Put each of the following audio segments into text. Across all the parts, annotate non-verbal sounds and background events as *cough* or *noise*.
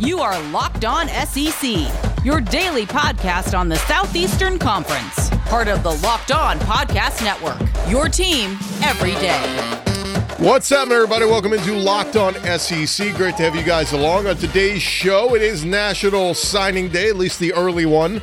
You are Locked On SEC, your daily podcast on the Southeastern Conference, part of the Locked On Podcast Network. Your team every day. What's up, everybody? Welcome into Locked On SEC. Great to have you guys along on today's show. It is National Signing Day, at least the early one.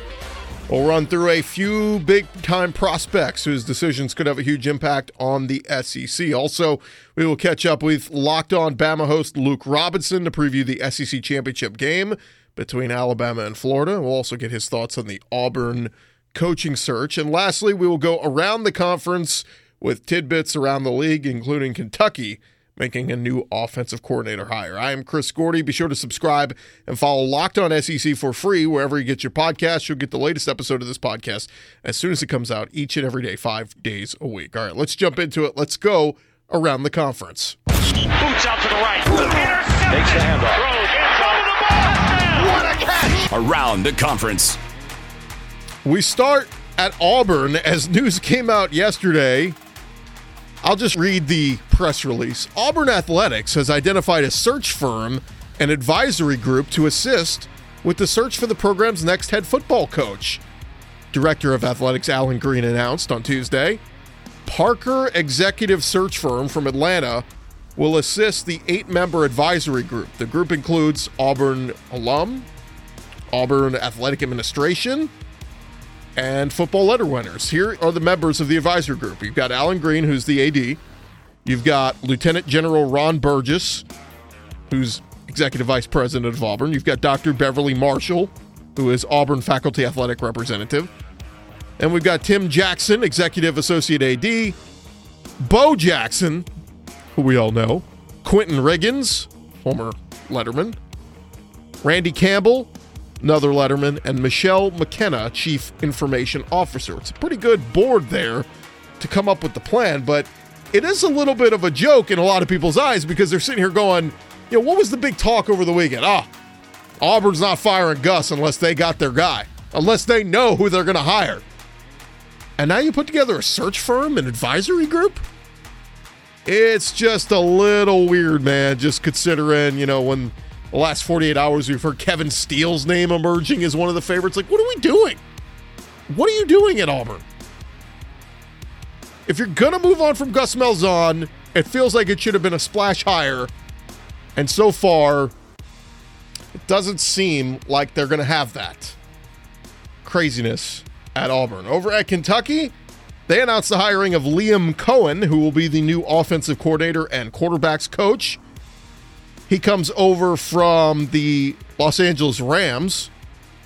We'll run through a few big time prospects whose decisions could have a huge impact on the SEC. Also, we will catch up with Locked On Bama host Luke Robinson to preview the SEC championship game between Alabama and Florida. We'll also get his thoughts on the Auburn coaching search. And lastly, we will go around the conference with tidbits around the league, including Kentucky making a new offensive coordinator hire. I am Chris Gordy. Be sure to subscribe and follow Locked On SEC for free wherever you get your podcast. You'll get the latest episode of this podcast as soon as it comes out each and every day, five days a week. All right, let's jump into it. Let's go around the conference. Boots out to the right. Intercepted. Takes the handoff. Throws in the ball. What a catch! Around the conference. We start at Auburn as news came out yesterday I'll just read the press release. Auburn Athletics has identified a search firm and advisory group to assist with the search for the program's next head football coach. Director of Athletics Allen Greene announced on Tuesday. Parker Executive Search Firm from Atlanta will assist the eight member advisory group. The group includes Auburn alum, Auburn Athletic Administration, and football letter winners. Here are the members of the advisory group. You've got Allen Greene, who's the AD. You've got Lieutenant General Ron Burgess, who's executive vice president of Auburn. You've got Dr. Beverly Marshall, who is Auburn faculty athletic representative. And we've got Tim Jackson, executive associate AD. Bo Jackson, who we all know. Quentin Riggins, former Letterman. Randy Campbell, another Letterman, and Michelle McKenna, Chief Information Officer. It's a pretty good board there to come up with the plan, but it is a little bit of a joke in a lot of people's eyes because they're sitting here going, you know, what was the big talk over the weekend? Ah, Auburn's not firing Gus unless they got their guy, unless they know who they're going to hire. And now you put together a search firm, an advisory group? It's just a little weird, man, just considering, you know, when the last 48 hours, we've heard Kevin Steele's name emerging as one of the favorites. Like, what are we doing? What are you doing at Auburn? If you're going to move on from Gus Malzahn, it feels like it should have been a splash higher. And so far, it doesn't seem like they're going to have that craziness at Auburn. Over at Kentucky, they announced the hiring of Liam Coen, who will be the new offensive coordinator and quarterbacks coach. He comes over from the Los Angeles Rams.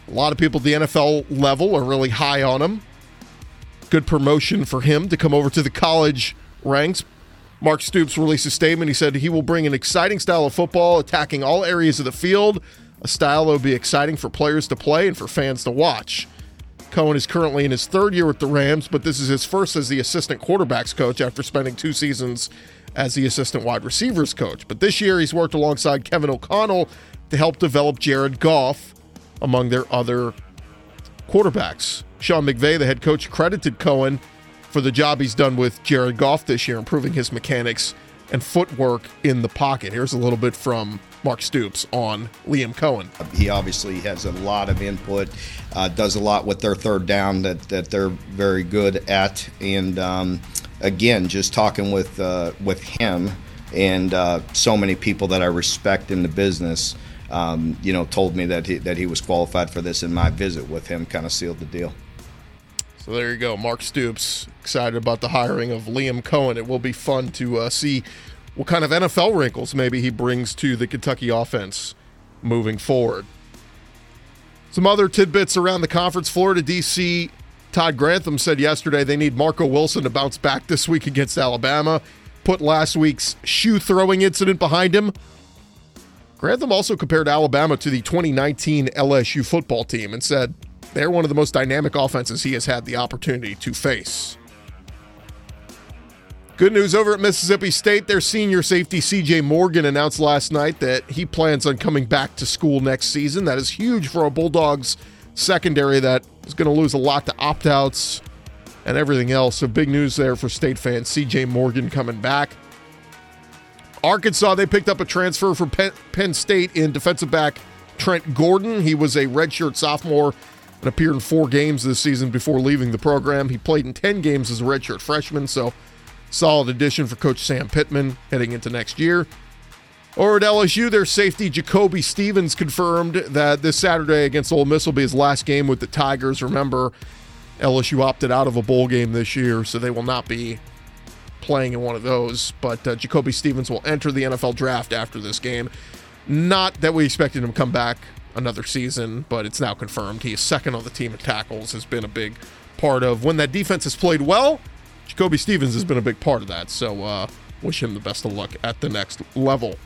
A lot of people at the NFL level are really high on him. Good promotion for him to come over to the college ranks. Mark Stoops released a statement. He said he will bring an exciting style of football, attacking all areas of the field, a style that will be exciting for players to play and for fans to watch. Coen is currently in his third year with the Rams, but this is his first as the assistant quarterbacks coach after spending two seasons as the assistant wide receivers coach. But this year, he's worked alongside Kevin O'Connell to help develop Jared Goff among their other quarterbacks. Sean McVay, the head coach, credited Coen for the job he's done with Jared Goff this year, improving his mechanics and footwork in the pocket. Here's a little bit from Mark Stoops on Liam Coen. He obviously has a lot of input, uh, does a lot with their third down that, that they're very good at, and um, again, just talking with uh, with him and uh, so many people that I respect in the business, um, you know, told me that he, that he was qualified for this, and my visit with him kind of sealed the deal. So there you go, Mark Stoops excited about the hiring of Liam Coen. It will be fun to uh, see what kind of NFL wrinkles maybe he brings to the Kentucky offense moving forward. Some other tidbits around the conference. Florida DC Todd Grantham said yesterday they need Marco Wilson to bounce back this week against Alabama, put last week's shoe throwing incident behind him. Grantham also compared Alabama to the 2019 LSU football team and said they're one of the most dynamic offenses he has had the opportunity to face. Good news over at Mississippi State. Their senior safety CJ Morgan announced last night that he plans on coming back to school next season. That is huge for a Bulldogs secondary that is going to lose a lot to opt outs and everything else. So big news there for state fans. CJ Morgan coming back. Arkansas, they picked up a transfer from Penn, Penn State in defensive back Trent Gordon. He was a redshirt sophomore and appeared in four games this season before leaving the program. He played in 10 games as a redshirt freshman, so solid addition for Coach Sam Pittman heading into next year. Or at LSU, their safety Jacoby Stevens confirmed that this Saturday against Ole Miss will be his last game with the Tigers. Remember, LSU opted out of a bowl game this year, so they will not be playing in one of those. But uh, Jacoby Stevens will enter the NFL draft after this game. Not that we expected him to come back another season, but it's now confirmed. He is second on the team in tackles, has been a big part of when that defense has played well. Jacoby Stevens has been a big part of that. So uh, wish him the best of luck at the next level.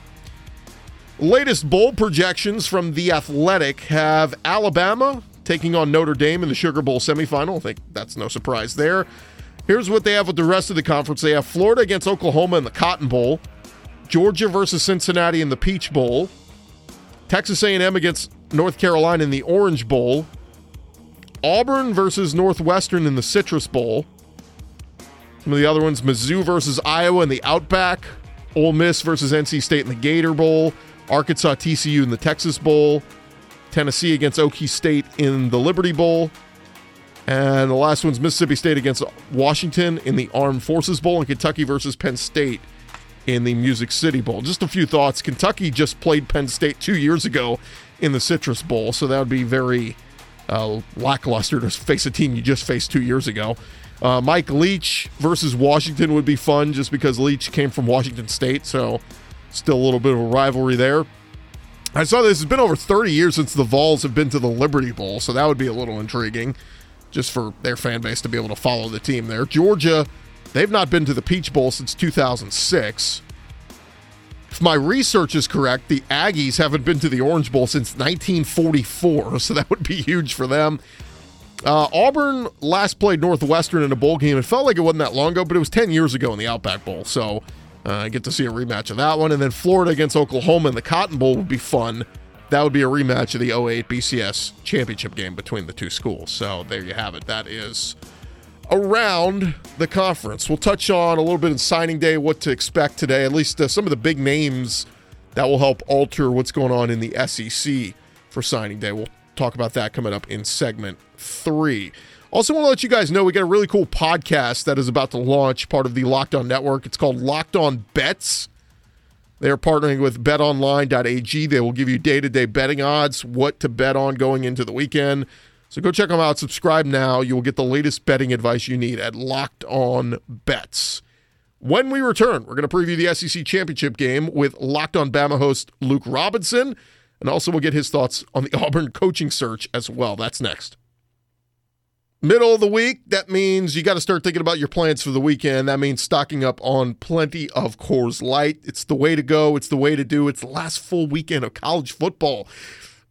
Latest bowl projections from The Athletic have Alabama taking on Notre Dame in the Sugar Bowl semifinal. I think that's no surprise there. Here's what they have with the rest of the conference. They have Florida against Oklahoma in the Cotton Bowl, Georgia versus Cincinnati in the Peach Bowl, Texas A&M against North Carolina in the Orange Bowl, Auburn versus Northwestern in the Citrus Bowl. Some of the other ones: Mizzou versus Iowa in the Outback, Ole Miss versus NC State in the Gator Bowl, Arkansas TCU in the Texas Bowl, Tennessee against Okie State in the Liberty Bowl. And the last one's Mississippi State against Washington in the Armed Forces Bowl and Kentucky versus Penn State in the Music City Bowl. Just a few thoughts. Kentucky just played Penn State two years ago in the Citrus Bowl, so that would be very uh, lackluster to face a team you just faced two years ago. Uh, Mike Leach versus Washington would be fun just because Leach came from Washington State, so still a little bit of a rivalry there. I saw this. It's been over 30 years since the Vols have been to the Liberty Bowl, so that would be a little intriguing just for their fan base to be able to follow the team there. Georgia, they've not been to the Peach Bowl since 2006. If my research is correct, the Aggies haven't been to the Orange Bowl since 1944, so *laughs* that would be huge for them. Uh, Auburn last played Northwestern in a bowl game. It felt like it wasn't that long ago, but it was 10 years ago in the Outback Bowl. So I get to see a rematch of that one. And then Florida against Oklahoma in the Cotton Bowl would be fun. That would be a rematch of the 08 BCS championship game between the two schools. So there you have it. That is around the conference. We'll touch on a little bit in signing day, what to expect today, at least uh, some of the big names that will help alter what's going on in the SEC for signing day. We'll talk about that coming up in segment three. Also, want to let you guys know we got a really cool podcast that is about to launch, part of the Locked On Network. It's called Locked On Bets. They are partnering with betonline.ag. They will give you day to day betting odds, what to bet on going into the weekend. So go check them out. Subscribe now. You will get the latest betting advice you need at Locked On Bets. When we return, we're going to preview the SEC championship game with Locked On Bama host Luke Robinson, and also we'll get his thoughts on the *laughs* Auburn coaching search as well. That's next. Middle of the week, that means you got to start thinking about your plans for the weekend. That means stocking up on plenty of Coors Light. It's the way to go. It's the way to do. It's the last full weekend of college football.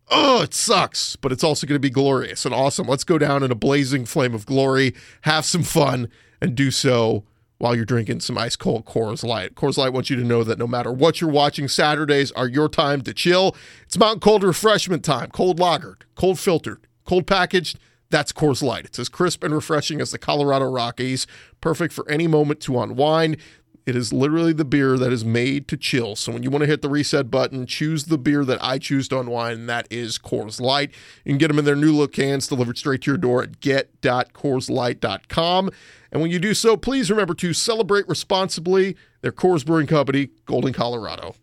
Oh, it sucks, but it's also going to be glorious and awesome. Let's go down in a blazing flame of glory, have some fun, and do so while you're drinking some ice cold Coors Light. Coors Light wants you to know that no matter what you're watching, Saturdays are your time to chill. It's mountain cold refreshment time, cold lagered, cold filtered, cold packaged that's Coors Light. It's as crisp and refreshing as the Colorado Rockies, perfect for any moment to unwind. It is literally the beer that is made to chill. So when you want to hit the reset button, choose the beer that I choose to unwind, and that is Coors Light. You can get them in their new look cans delivered straight to your door at get.coorslight.com. And when you do so, please remember to celebrate responsibly. Their Coors Brewing Company, Golden, Colorado.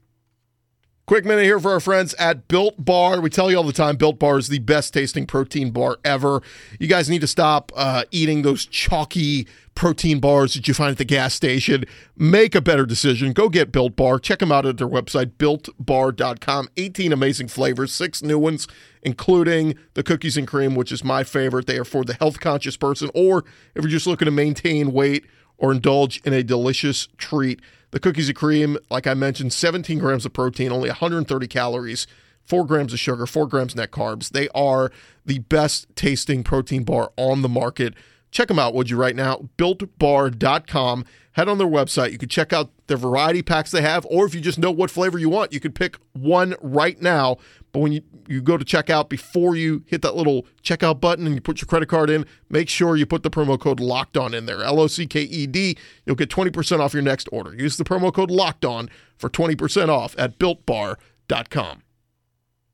Quick minute here for our friends at Built Bar. We tell you all the time, Built Bar is the best tasting protein bar ever. You guys need to stop uh, eating those chalky protein bars that you find at the gas station. Make a better decision. Go get Built Bar. Check them out at their website, builtbar.com. 18 amazing flavors, six new ones, including the cookies and cream, which is my favorite. They are for the health conscious person, or if you're just looking to maintain weight or indulge in a delicious treat. The cookies and cream, like I mentioned, 17 grams of protein, only 130 calories, 4 grams of sugar, 4 grams net carbs. They are the best tasting protein bar on the market. Check them out, would you, right now? BuiltBar.com. Head on their website. You can check out the variety packs they have, or if you just know what flavor you want, you could pick one right now. But when you, you go to checkout, before you hit that little checkout button and you put your credit card in, make sure you put the promo code locked on in there. L O C K E D. You'll get 20% off your next order. Use the promo code locked on for 20% off at builtbar.com.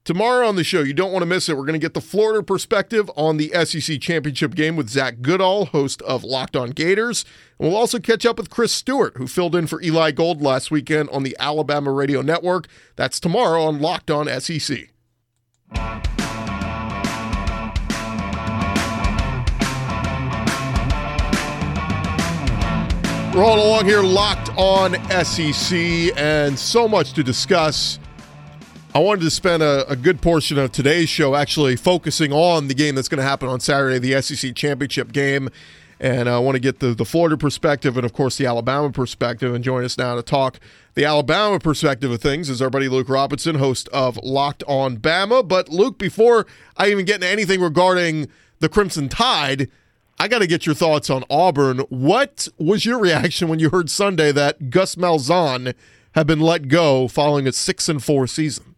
Tomorrow on the show, you don't want to miss it. We're going to get the Florida perspective on the SEC championship game with Zach Goodall, host of Locked On Gators. And we'll also catch up with Chris Stewart, who filled in for Eli Gold last weekend on the Alabama Radio Network. That's tomorrow on Locked On SEC. Rolling along here, locked on SEC, and so much to discuss. I wanted to spend a, a, good portion of today's show actually focusing on the game that's going to happen on Saturday, the SEC championship game. And I want to get the, the Florida perspective and, of course, the Alabama perspective. And join us now to talk the Alabama perspective of things is our buddy Luke Robinson, host of Locked on Bama. But, Luke, before I even get into anything regarding the Crimson Tide, I got to get your thoughts on Auburn. What was your reaction when you heard Sunday that Gus Malzahn had been let go following a six and four season?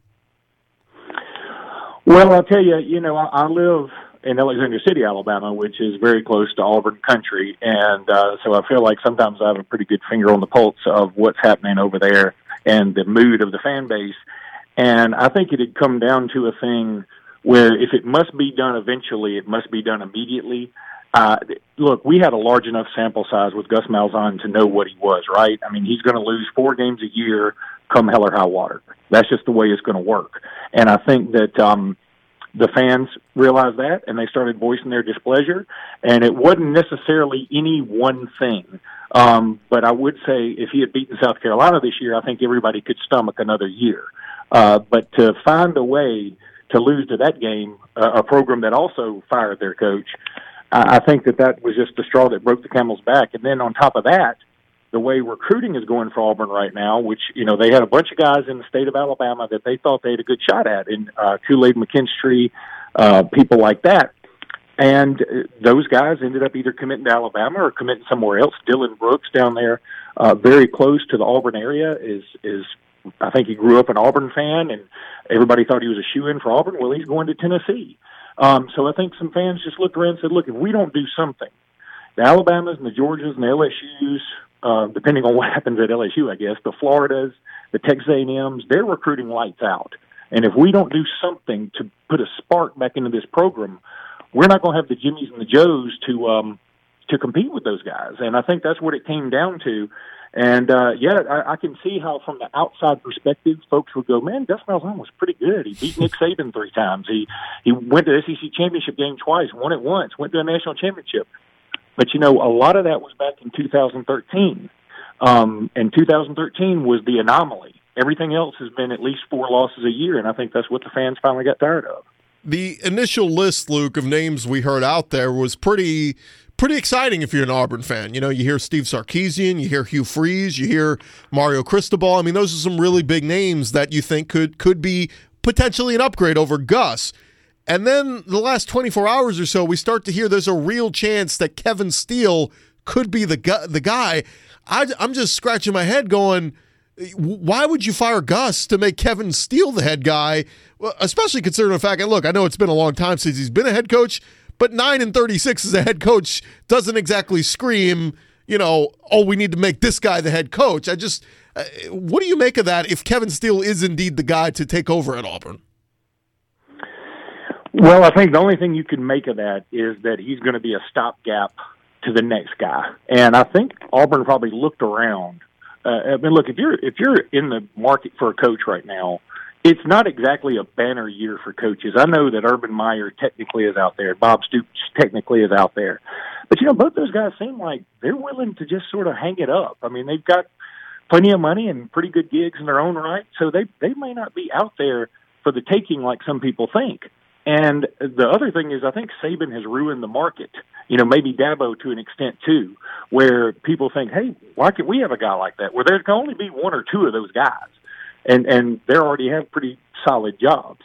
Well, I'll tell you, you know, I, live in Alexander City, Alabama, which is very close to Auburn country, and uh, so I feel like sometimes I have a pretty good finger on the pulse of what's happening over there and the mood of the fan base. And I think it had come down to a thing where if it must be done eventually, it must be done immediately. Uh, look, we had a large enough sample size with Gus Malzahn to know what he was, right? I mean, he's going to lose four games a year come hell or high water. That's just the way it's going to work. And I think that um, the fans realized that and they started voicing their displeasure. And it wasn't necessarily any one thing. Um, but I would say if he had beaten South Carolina this year, I think everybody could stomach another year. Uh, but to find a way to lose to that game, uh, a program that also fired their coach, I think that that was just the straw that broke the camel's back. And then on top of that, the way recruiting is going for Auburn right now, which you know they had a bunch of guys in the state of Alabama that they thought they had a good shot at, in uh, Kool Aid McKinstry, uh, people like that, and uh, those guys ended up either committing to Alabama or committing somewhere else. Dylan Brooks down there, uh, very close to the Auburn area, is is I think he grew up an Auburn fan, and everybody thought he was a shoe in for Auburn. Well, he's going to Tennessee. Um, so I think some fans just looked around and said, look, if we don't do something, the Alabamas and the Georgias and the LSUs, uh, depending on what *laughs* happens at LSU, I guess, the Floridas, the Texas A&Ms, they're recruiting lights out. And if we don't do something to put a spark back into this program, we're not going to have the Jimmies and the Joes to um, to compete with those guys. And I think that's what it came down to. And uh, yeah, I, I can see how from the outside perspective, folks would go, "Man, Gus Malzahn was pretty good. He beat Nick Saban three times. He he went to the SEC championship game twice, won it once, went to a national championship." But you know, a lot of that was back in 2013, um, and 2013 was the anomaly. Everything else has been at least four losses a year, and I think that's what the fans finally got tired of. The initial list, Luke, of names we heard out there was pretty pretty exciting if you're an Auburn fan. You know, you hear Steve Sarkisian, you hear Hugh Freeze, you hear Mario Cristobal. I mean, those are some really big names that you think could could be potentially an upgrade over Gus. And then the last 24 hours or so, we start to hear there's a real chance that Kevin Steele could be the gu- the guy. I, I'm just scratching my head, going, why would you fire Gus to make Kevin Steele the head guy? Especially considering the fact, and look, I know it's been a long time since he's been a head coach, but 9 and 36 as a head coach doesn't exactly scream, you know, oh, we need to make this guy the head coach. I just, uh, what do you make of that if Kevin Steele is indeed the guy to take over at Auburn? Well, I think the only thing you can make of that is that he's going to be a stopgap to the next guy. And I think Auburn probably looked around. Uh, I mean, look, if you're if you're in the market for a coach right now, it's not exactly a banner year for coaches. I know that Urban Meyer technically is out there, Bob Stoops technically is out there, but you know both those guys seem like they're willing to just sort of hang it up. I mean, they've got plenty of money and pretty good gigs in their own right, so they they may not be out there for the taking like some people think. And the other thing is, I think Saban has ruined the market. You know, maybe Dabo to an extent too, where people think, "Hey, why can't we have a guy like that?" Where there can only be one or two of those guys and and they already have pretty solid jobs.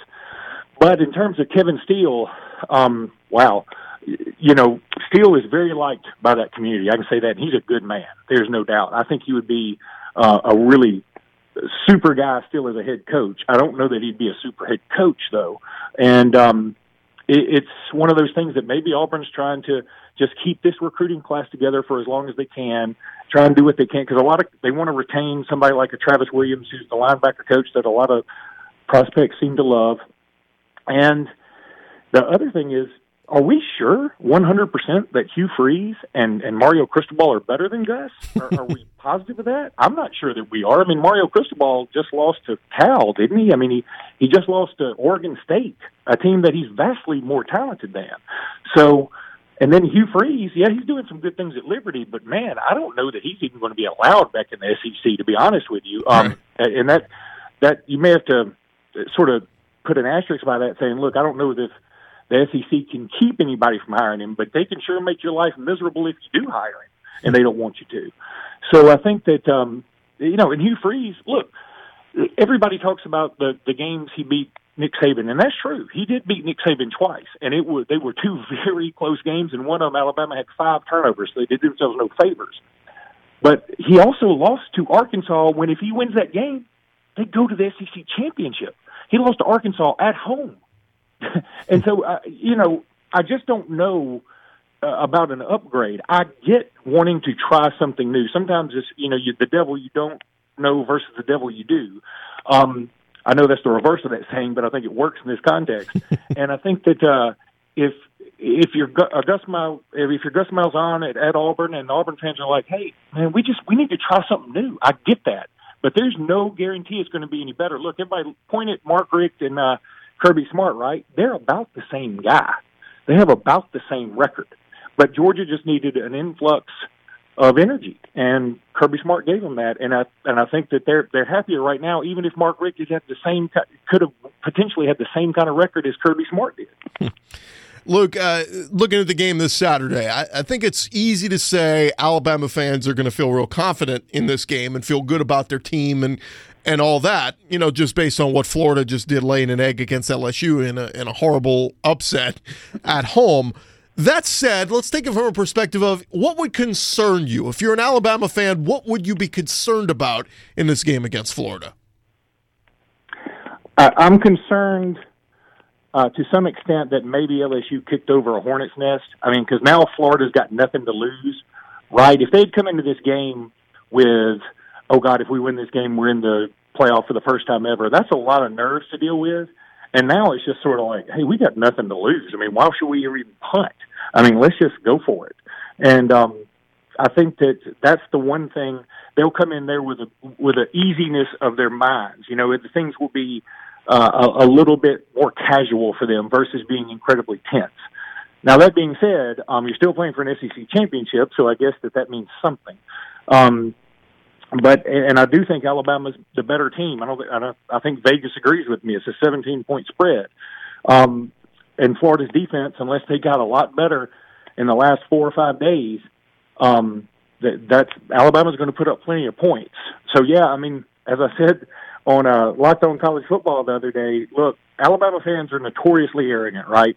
But in terms of Kevin Steele, um, wow, you know, Steele is very liked by that community. I can say that and he's a good man. There's no doubt. I think he would be uh, a really super guy still as a head coach. I don't know that he'd be a super head coach though, and um, it, it's one of those things that maybe Auburn's trying to just keep this recruiting class together for as long as they can. Try and do what they can because a lot of they want to retain somebody like a Travis Williams, who's the linebacker coach that a lot of prospects seem to love. And the other thing is, are we sure 100% that Hugh Freeze and, and Mario Cristobal are better than Gus? Are, are we *laughs* positive of that? I'm not sure that we are. I mean, Mario Cristobal just lost to Cal, didn't he? I mean, he, he just lost to Oregon State, a team that he's vastly more talented than. So, and then Hugh Freeze, yeah, he's doing some good things at Liberty, but man, I don't know that he's even going to be allowed back in the SEC. To be honest with you, um, and that that you may have to sort of put an asterisk by that, saying, look, I don't know if the SEC can keep anybody from hiring him, but they can sure make your life miserable if you do hire him, and they don't want you to. So I think that um, you know, and Hugh Freeze, look, everybody talks about the the games he beat Nick Saban, and that's true. He did beat Nick Saban twice, and it was they were two *laughs* very close games, and one of them Alabama had five turnovers, so they did themselves no favors. But he also lost to Arkansas when if he wins that game, they go to the SEC championship. He lost to Arkansas at home, *laughs* and so uh, you know I just don't know uh, about an upgrade. I get wanting to try something new. Sometimes it's you know you, the devil you don't know versus the devil you do. Um, I know that's the reverse of that saying, but I think it works in this context. *laughs* and I think that uh, if if you're uh, Gus Miles, if you're Gus Malzahn at, at Auburn, and Auburn fans are like, "Hey, man, we just we need to try something new," I get that, but there's no guarantee it's going to be any better. Look, everybody point at Mark Richt and uh, Kirby Smart, right? They're about the same guy. They have about the same record, but Georgia just needed an influx of energy, and Kirby Smart gave them that, and I and I think that they're they're happier right now, even if Mark has had the same could have potentially had the same kind of record as Kirby Smart did. *laughs* Luke, uh, looking at the game this Saturday, I, I, think it's easy to say Alabama fans are going to feel real confident in this game and feel good about their team and and all that. You know, just based on what Florida just did, laying an egg against LSU in a in a horrible upset at home. That said, let's take it from a perspective of what would concern you. If you're an Alabama fan, what would you be concerned about in this game against Florida? I'm concerned uh, to some extent that maybe LSU kicked over a hornet's nest. I mean, because now Florida's got nothing to lose, right? If they'd come into this game with, oh God, if we win this game, we're in the playoff for the first time ever, that's a lot of nerves to deal with. And now it's just sort of like, hey, we got nothing to lose. I mean, why should we even punt? I mean, let's just go for it. And um, I think that that's the one thing they'll come in there with a with an easiness of their minds. You know, the things will be uh, a, a little bit more casual for them versus being incredibly tense. Now that being said, um, you're still playing for an SEC championship, so I guess that that means something. Um, but and I do think Alabama's the better team. I don't. I, don't, I think Vegas agrees with me. It's a 17 point spread. Um, and Florida's defense, unless they got a lot better in the last four or five days, um, that that's Alabama's going to put up plenty of points. So yeah, I mean, as I said on uh, Locked On College Football the other day, look, Alabama fans are notoriously arrogant, right?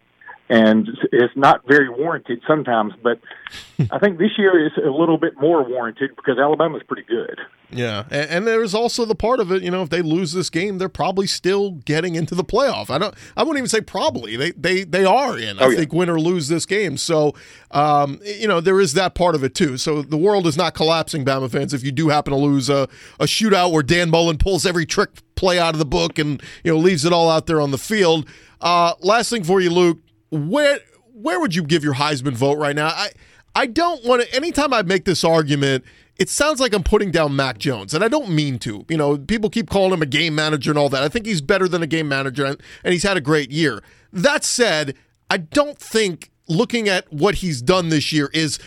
And it's not very warranted sometimes. But *laughs* I think this year is a little bit more warranted because Alabama's pretty good. Yeah, and, and there's also the part of it. You know, if they lose this game, they're probably still getting into the playoff. I don't. I wouldn't even say probably. They they they are in. I oh, yeah. think win or lose this game. So, um, you know, there is that part of it too. So the world is not collapsing, Bama fans. If you do happen to lose a a shootout where Dan Mullen pulls every trick play out of the book and you know leaves it all out there on the field. Uh, last thing for you, Luke where where would you give your Heisman vote right now? I I don't want to. Anytime I make this argument, it sounds like I'm putting down Mac Jones, and I don't mean to. You know, people keep calling him a game manager and all that. I think he's better than a game manager, and, and he's had a great year. That said, I don't think looking at what he's done this year is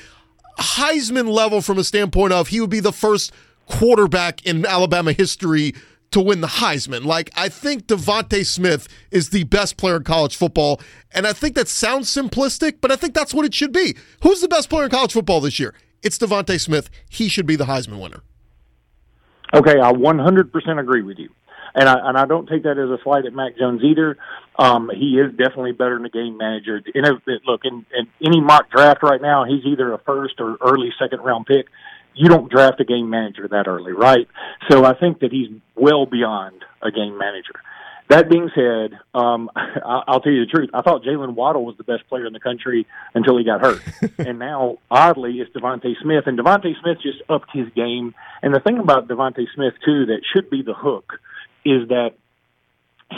Heisman level from a standpoint of he would be the first quarterback in Alabama history to win the Heisman. Like, I think DeVonta Smith is the best player in college football. And I think that sounds simplistic, but I think that's what it should be. Who's the best player in college football this year? It's DeVonta Smith. He should be the Heisman winner. Okay, I 100% agree with you. And I, and I don't take that as a slight at Mac Jones either. Um, he is definitely better than a game manager. Know, look, in, in any mock draft right now, he's either a first or early second round pick you don't draft a game manager that early, right? So I think that he's well beyond a game manager. That being said, um, *laughs* I'll tell you the truth. I thought Jaylen Waddle was the best player in the country until he got hurt, *laughs* and now oddly it's DeVonta Smith. And DeVonta Smith just upped his game. And the thing about DeVonta Smith too that should be the hook is that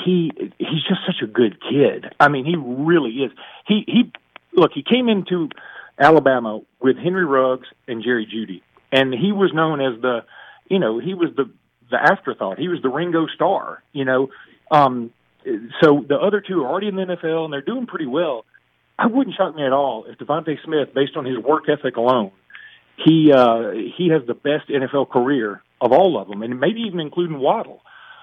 he he's just such a good kid. I mean, he really is. He he look, he came into Alabama with Henry Ruggs and Jerry Jeudy, and he was known as the, you know, he was the the afterthought. He was the Ringo Starr, you know. Um, so the other two are already in the NFL and they're doing pretty well. I wouldn't shock me at all if DeVonta Smith, based on his work ethic alone, he uh, he has the best NFL career of all of them, and maybe even including Waddle.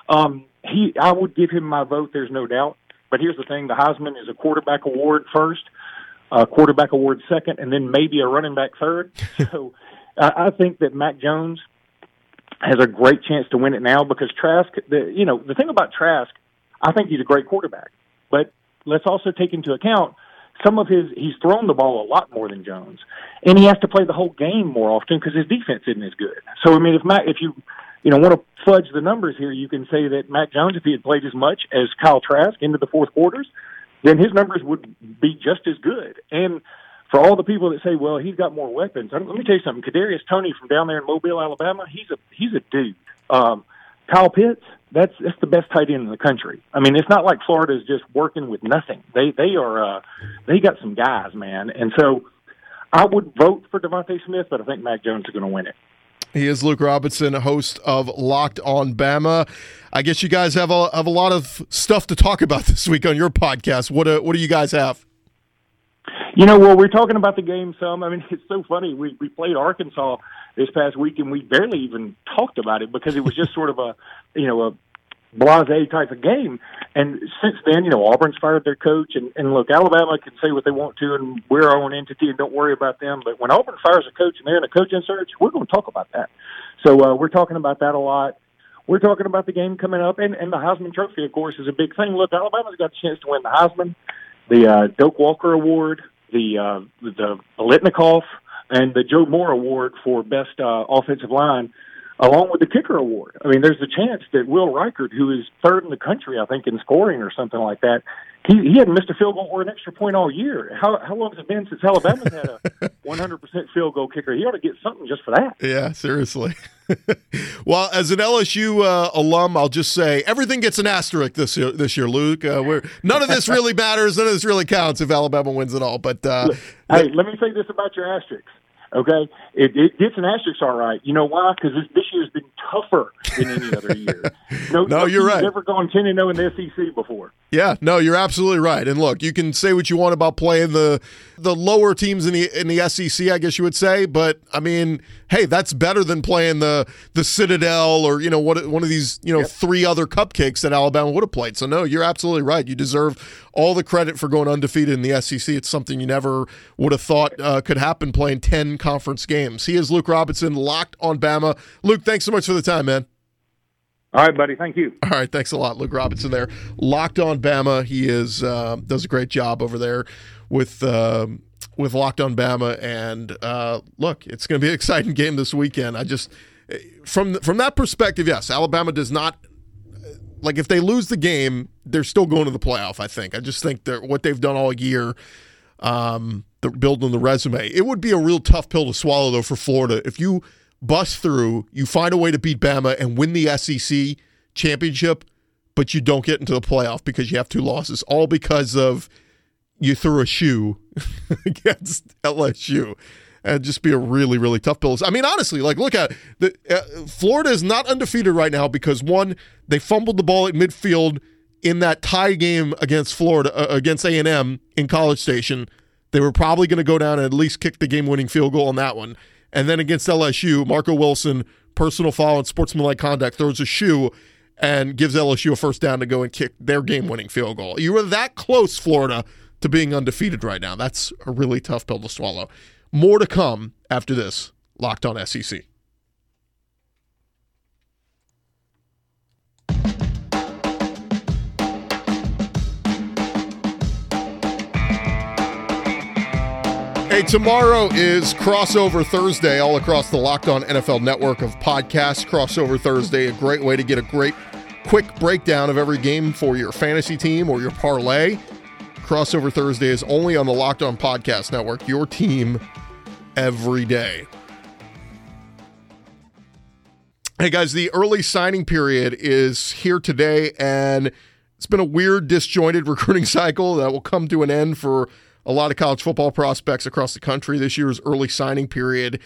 Um, he, I would give him my vote. There's no doubt. But here's the thing: the Heisman is a quarterback award first, a quarterback award second, and then maybe a running back third. *laughs* so I, I think that Mac Jones has a great chance to win it now because Trask. The, you know, the thing about Trask, I think he's a great quarterback, but let's also take into account some of his he's thrown the ball a lot more than Jones, and he has to play the whole game more often because his defense isn't as good. So I mean, if Mac, if you you know want to fudge the numbers here, you can say that Mac Jones, if he had played as much as Kyle Trask into the fourth quarters, then his numbers would be just as good. And for all the people that say, well, he's got more weapons, let me tell you something. Kadarius Toney from down there in Mobile, Alabama, he's a he's a dude. Um, Kyle Pitts, that's that's the best tight end in the country. I mean, it's not like Florida is just working with nothing. They they are uh, they got some guys, man. And so I would vote for DeVonta Smith, but I think Mac Jones is going to win it. He is Luke Robinson, host of Locked on Bama. I guess you guys have a have a lot of stuff to talk about *laughs* this week on your podcast. What uh, what do you guys have? You know, well, we're talking about the game some. I mean, *laughs* it's so funny. We we played Arkansas this past week, and we barely even talked about it because it was just *laughs* sort of a, you know, a blase type of game. And since then, you know, Auburn's fired their coach, and, and look, Alabama can say what they want to, and we're our own entity, and don't worry about them. But when Auburn fires a coach and they're in a coaching search, we're going to talk about that. So uh, we're talking about that a lot. We're talking about the game coming up, and, and the Heisman Trophy, of course, is a big thing. Look, Alabama's got a chance to win the Heisman, the uh, Doak Walker Award, the uh, the Biletnikoff, and the Joe Moore Award for best uh, offensive line, along with the kicker award. I mean, there's a chance that Will Reichard, who is third in the country, I think, in scoring or something like that, he he hadn't missed a field goal or an extra point all year. How how long has it been since Alabama's had a *laughs* 100% field goal kicker? He ought to get something just for that. Yeah, seriously. *laughs* well, as an LSU uh, alum, I'll just say everything gets an asterisk this year. This year, Luke. Uh, we're, none of this really *laughs* matters. None of this really counts if Alabama wins it all. But uh, hey, let me say this about your asterisks. Okay, it, it gets an asterisk, all right. You know why? Because this, this year's been tougher than any other *laughs* year. No, no you're right. Never gone ten and zero in the SEC before. Yeah, no, you're absolutely right. And look, you can say what you want about playing the the lower teams in the in the SEC, I guess you would say, but I mean, hey, that's better than playing the the Citadel or you know what one of these you know yep. three other cupcakes that Alabama would have played. So no, you're absolutely right. You deserve all the credit for going undefeated in the SEC. It's something you never would have thought uh, could happen playing 10 conference games. He is Luke Robinson, locked on Bama. Luke, thanks so much for the time, man. All right, buddy. Thank you. All right, thanks a lot, Luke Robinson. There, locked on Bama. He is uh, does a great job over there with uh, with locked on Bama. And uh, look, it's going to be an exciting game this weekend. I just from from that perspective, yes, Alabama does not like if they lose the game, they're still going to the playoff. I think. I just think that what they've done all year, um, the building the resume. It would be a real tough pill to swallow though for Florida if you bust through, you find a way to beat Bama and win the SEC championship, but you don't get into the playoff because you have two losses, all because of you threw a shoe *laughs* against LSU and just be a really really tough pill. I mean, honestly, like look at the uh, Florida is not undefeated right now because one they fumbled the ball at midfield in that tie game against Florida uh, against A and M in College Station. They were probably going to go down and at least kick the game winning field goal on that one. And then against LSU, Marco Wilson, personal foul and sportsmanlike conduct, throws a shoe and gives LSU a first down to go and kick their game winning field goal. You were that close, Florida, to being undefeated right now. That's a really tough pill to swallow. More to come after this. Locked on SEC. Hey, tomorrow is Crossover Thursday all across the Locked On NFL network of podcasts. Crossover Thursday, a great way to get a great quick breakdown of every game for your fantasy team or your parlay. Crossover Thursday is only on the Locked On Podcast Network, your team every day. Hey guys, the early signing period is here today, and It's been a weird, disjointed *laughs* recruiting cycle that will come to an end for a lot of college football prospects across the country. This year's early signing period.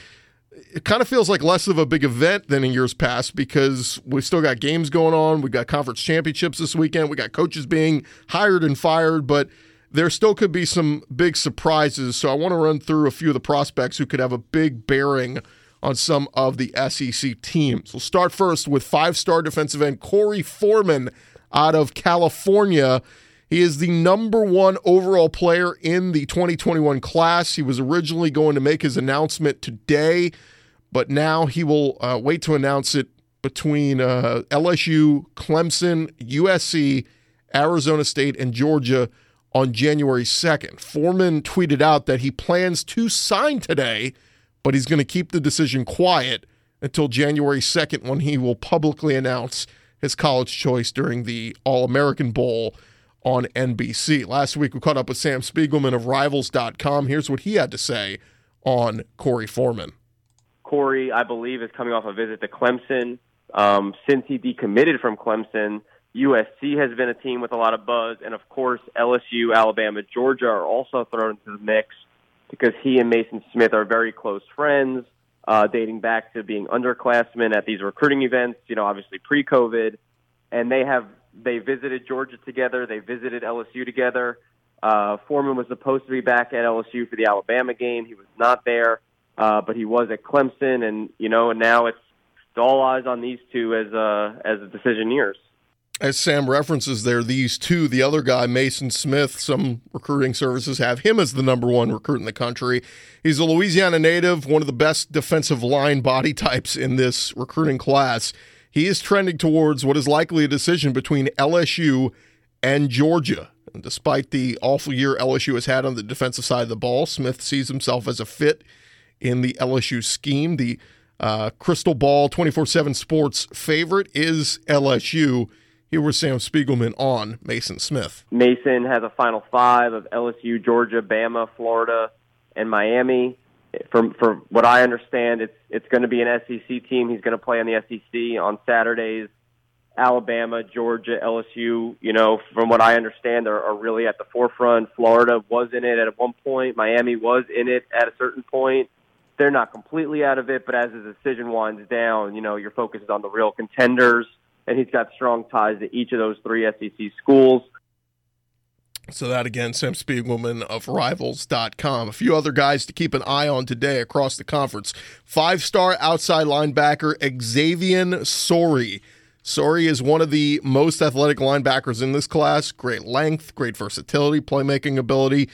It kind of feels like less of a big event than in years past because we've still got games going on. We've got conference championships this weekend. We got coaches being hired and fired, but there still could be some big surprises. So I want to run through a few of the prospects who could have a big bearing on some of the SEC teams. We'll start first with five star defensive end Korey Foreman out of California. He is the number one overall player in the 2021 class. He was originally going to make his announcement today, but now he will uh, wait to announce it between uh, LSU, Clemson, USC, Arizona State, and Georgia on January 2nd. Foreman tweeted out that he plans to sign today, but he's going to keep the decision quiet until January 2nd when he will publicly announce his college choice during the All American Bowl on NBC. Last week, we caught up with Sam Spiegelman of Rivals.com. Here's what he had to say on Korey Foreman. Korey, I believe, is coming off a visit to Clemson. Um, since he decommitted from Clemson, USC has been a team with a lot of buzz, and of course, LSU, Alabama, Georgia are also thrown into the mix because he and Mason Smith are very close friends, uh, dating back to being underclassmen at these recruiting events. You know, obviously pre-COVID, and they have they visited Georgia together. They visited LSU together. Uh, Foreman was supposed to be back at LSU for the Alabama game. He was not there, uh, but he was at Clemson, and you know, and now it's, it's all eyes on these two as uh, as the decision nears as Sam references there, these two, the other guy, Mason Smith, some recruiting services have him as the number one recruit in the country. He's a Louisiana native, one of the best defensive line body types in this recruiting class. He is trending towards what is likely a decision between LSU and Georgia. And despite the awful year LSU has had on the defensive side of the ball, Smith sees himself as a fit in the LSU scheme. The uh, Crystal Ball 24 7 sports favorite is LSU. Here was Sam Spiegelman on Mason Smith. Mason has a final five of LSU, Georgia, Bama, Florida, and Miami. From from what I understand, it's it's going to be an SEC team. He's going to play on the SEC on Saturdays. Alabama, Georgia, LSU. You know, from what I understand, are, are really at the forefront. Florida was in it at one point. Miami was in it at a certain point. They're not completely out of it, but as the decision winds down, you know, your focus is on the real contenders and he's got strong ties to each of those three SEC schools. So that again, Sam Spiegelman of Rivals.com. A few other guys to keep an eye on today across the conference. Five-star outside linebacker Xavian Sorey. Sorey is one of the most athletic linebackers in this class. Great length, great versatility, playmaking ability.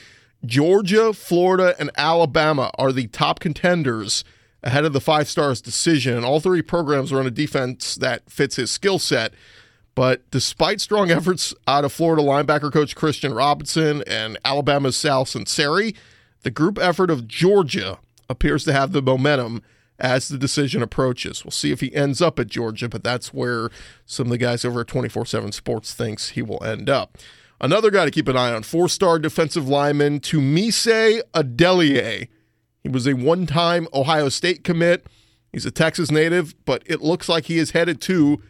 Georgia, Florida, and Alabama are the top contenders ahead of the five stars decision. And all three programs are on a defense that fits his skill set. But despite strong efforts out of Florida linebacker coach Christian Robinson and Alabama's Sal Sunseri, the group effort of Georgia appears to have the momentum as the decision approaches. We'll see if he ends up at Georgia, but that's where some of the guys over at 24 7 Sports thinks he will end up. Another guy to keep an eye on, four star defensive lineman Tunmise Adeleye he was a one time Ohio State commit. He's a Texas native, but it looks like he is headed to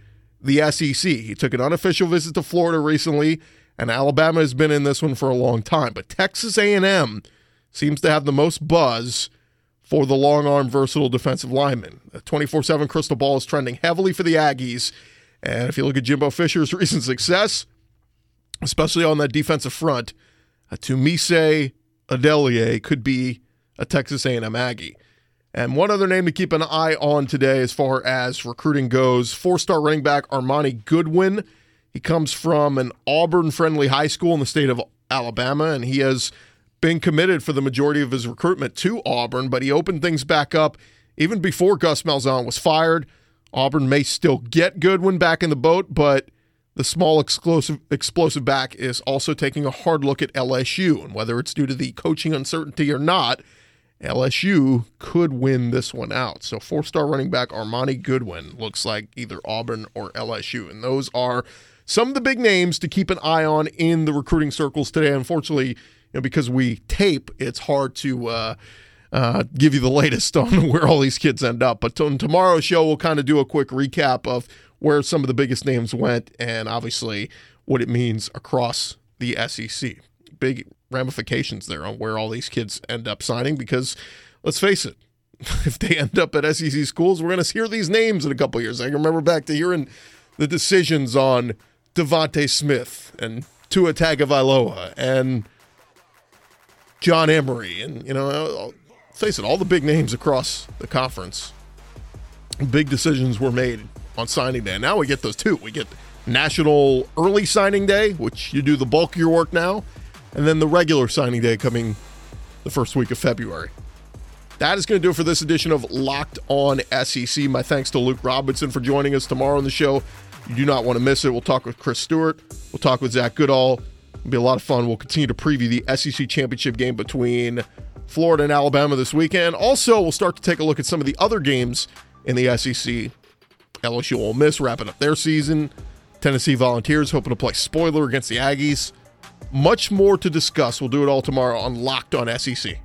the SEC. He took an unofficial visit to Florida recently, and Alabama has been in this one for a long time. But Texas A&M seems to have the most buzz for the long arm versatile defensive lineman. The 24/7 crystal ball is trending heavily for the Aggies, and if you look at Jimbo Fisher's *laughs* recent success, especially on that defensive front, Tunmise Adeleye could be a Texas A&M Aggie. And one other name to keep an eye on today as far as recruiting goes, four-star running back Armoni Goodwin. He comes from an Auburn-friendly high school in the state of Alabama, and he has been committed for the majority of his recruitment to Auburn, but he opened things back up even before Gus Malzahn was fired. Auburn may still get Goodwin back in the boat, but the small explosive explosive back is also taking a hard look at LSU, and whether it's due to the coaching uncertainty or not – LSU could win this one out. So four star running back Armoni Goodwin looks like either Auburn or LSU. And those are some of the big names to keep an eye on in the recruiting circles today. Unfortunately, you know, because we tape, it's hard to uh, uh, give you the *laughs* latest on where all these kids end up. But on tomorrow's show, we'll kind of do a quick recap of where some of the biggest names went and obviously what it means across the SEC. Big ramifications there on where all these kids end up signing because let's face it, *laughs* if they end up at SEC schools, we're going to hear these names in a couple years. I can remember back to hearing the decisions on DeVonta Smith and Tua Tagovailoa and John Emery, and you know, I'll face it, all the big names across the conference. Big decisions were made on signing day. Now we get those two. We get National Early Signing Day, which you do the bulk of your work now, and then the regular signing day coming the first week of February. That is going to do it for this edition of Locked On SEC. My thanks to Luke Robinson for joining us tomorrow on the show. You do not want to miss it. We'll talk with Chris Stewart. We'll talk with Zach Goodall. It'll be a lot of fun. We'll continue to preview the SEC championship game between Florida and Alabama this weekend. Also, we'll start to take a look at some of the other games in the SEC. LSU Ole Miss wrapping up their season. Tennessee Volunteers hoping to play spoiler against the Aggies. Much more to discuss. We'll do it all tomorrow on Locked on SEC.